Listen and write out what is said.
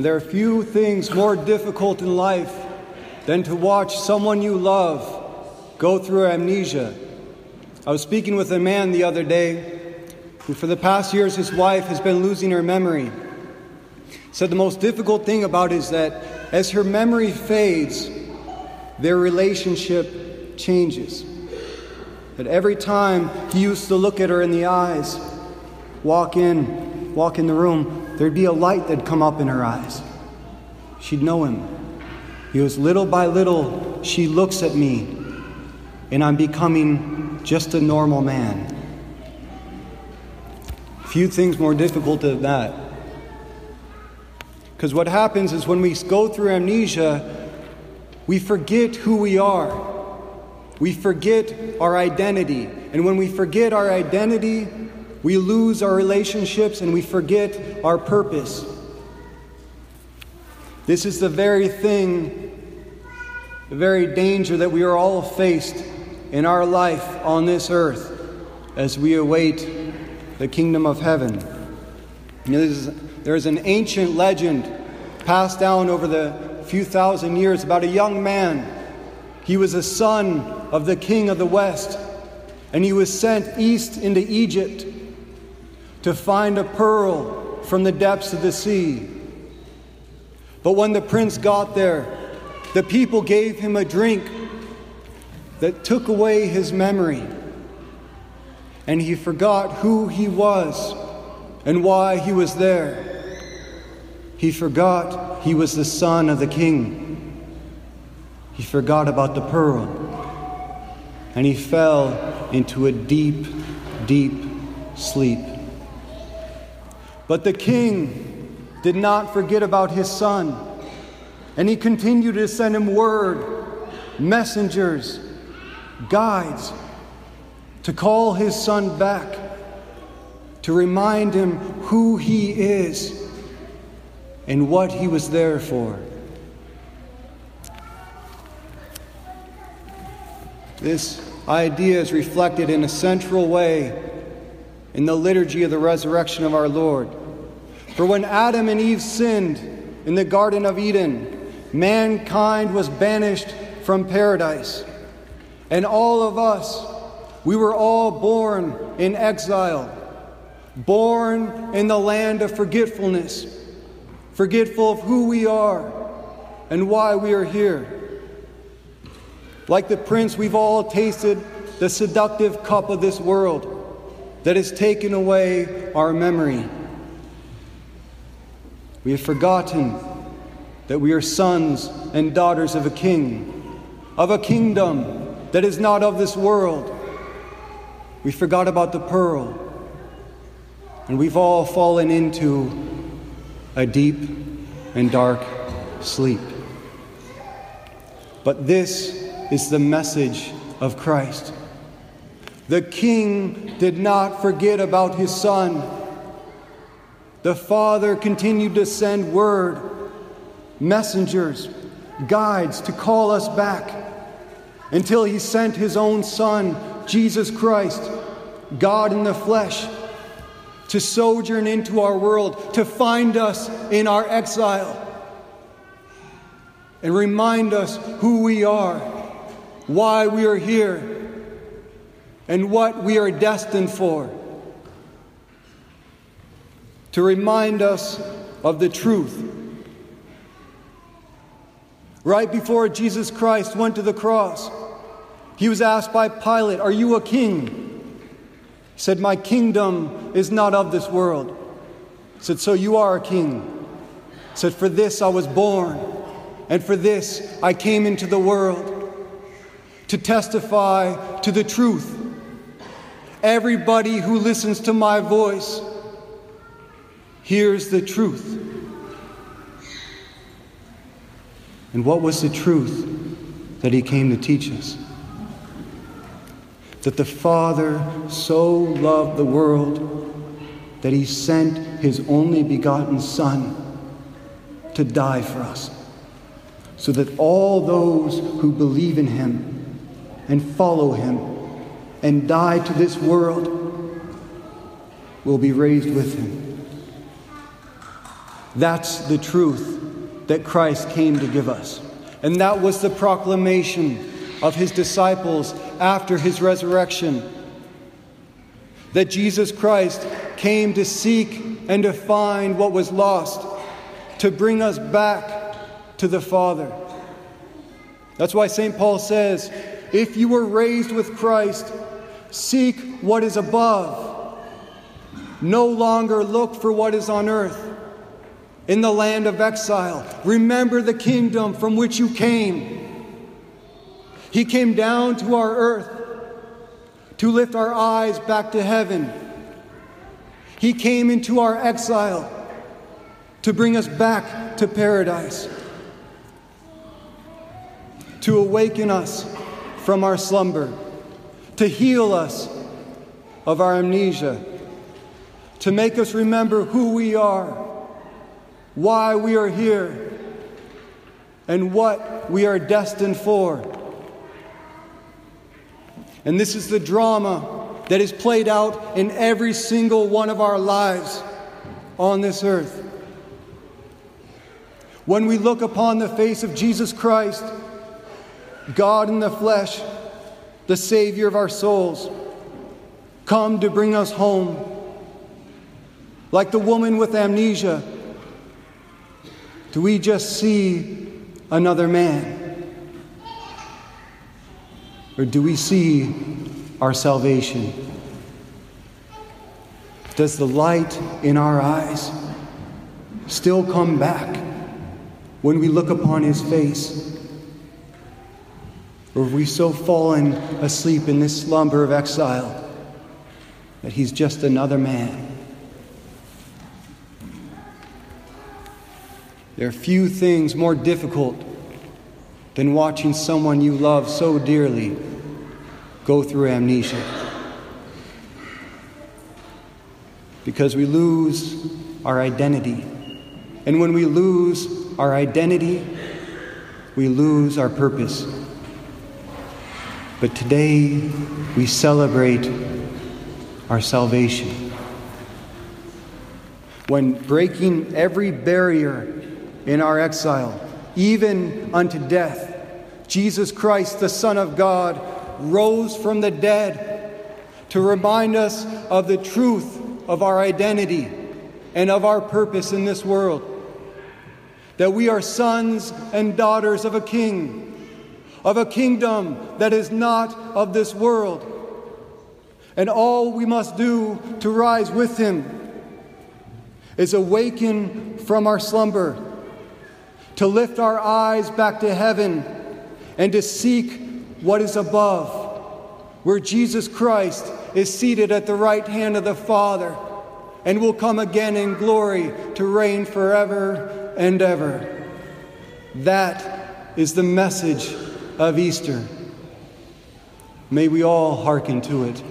There are few things more difficult in life than to watch someone you love go through amnesia. I was speaking with a man the other day who, for the past years, his wife has been losing her memory. Said the most difficult thing about it is that as her memory fades, their relationship changes. That every time he used to look at her in the eyes, walk in, walk in the room, there'd be a light that'd come up in her eyes. She'd know him. He goes, little by little, she looks at me, and I'm becoming just a normal man. Few things more difficult than that. Because what happens is when we go through amnesia, we forget who we are. We forget our identity. And when we forget our identity, we lose our relationships and we forget our purpose. This is the very thing, the very danger that we are all faced in our life on this earth as we await the kingdom of heaven. There is an ancient legend passed down over the few thousand years about a young man. He was a son of the king of the west, and he was sent east into Egypt to find a pearl from the depths of the sea. But when the prince got there, the people gave him a drink that took away his memory. And he forgot who he was and why he was there. He forgot he was the son of the king. He forgot about the pearl. And he fell into a deep, deep sleep. But the king did not forget about his son, and he continued to send him word, messengers, guides, to call his son back, to remind him who he is and what he was there for. This idea is reflected in a central way in the liturgy of the resurrection of our Lord. For when Adam and Eve sinned in the Garden of Eden, mankind was banished from paradise. And all of us, we were all born in exile, born in the land of forgetfulness, forgetful of who we are and why we are here. Like the prince, we've all tasted the seductive cup of this world that has taken away our memory. We have forgotten that we are sons and daughters of a king, of a kingdom that is not of this world. We forgot about the pearl, and we've all fallen into a deep and dark sleep. But this is the message of Christ. The king did not forget about his son the Father continued to send word, messengers, guides to call us back until He sent His own Son, Jesus Christ, God in the flesh, to sojourn into our world, to find us in our exile, and remind us who we are, why we are here, and what we are destined for to remind us of the truth. Right before Jesus Christ went to the cross, he was asked by Pilate, Are you a king? He said, My kingdom is not of this world. He said, So you are a king. He said, For this I was born, and for this I came into the world to testify to the truth. Everybody who listens to my voice hears the truth. And what was the truth that he came to teach us? That the Father so loved the world that he sent his only begotten Son to die for us, so that all those who believe in him and follow him and die to this world will be raised with him. That's the truth that Christ came to give us. And that was the proclamation of his disciples after his resurrection that Jesus Christ came to seek and to find what was lost, to bring us back to the Father. That's why St. Paul says, If you were raised with Christ, seek what is above. No longer look for what is on earth in the land of exile. Remember the kingdom from which you came. He came down to our earth to lift our eyes back to heaven. He came into our exile to bring us back to paradise, to awaken us from our slumber, to heal us of our amnesia, to make us remember who we are why we are here, and what we are destined for. And this is the drama that is played out in every single one of our lives on this earth. When we look upon the face of Jesus Christ, God in the flesh, the Savior of our souls, come to bring us home. Like the woman with amnesia do we just see another man? Or do we see our salvation? Does the light in our eyes still come back when we look upon his face? Or have we so fallen asleep in this slumber of exile that he's just another man? There are few things more difficult than watching someone you love so dearly go through amnesia. Because we lose our identity. And when we lose our identity, we lose our purpose. But today we celebrate our salvation. When breaking every barrier in our exile, even unto death. Jesus Christ, the Son of God, rose from the dead to remind us of the truth of our identity and of our purpose in this world. That we are sons and daughters of a king, of a kingdom that is not of this world. And all we must do to rise with him is awaken from our slumber to lift our eyes back to heaven and to seek what is above, where Jesus Christ is seated at the right hand of the Father and will come again in glory to reign forever and ever. That is the message of Easter. May we all hearken to it.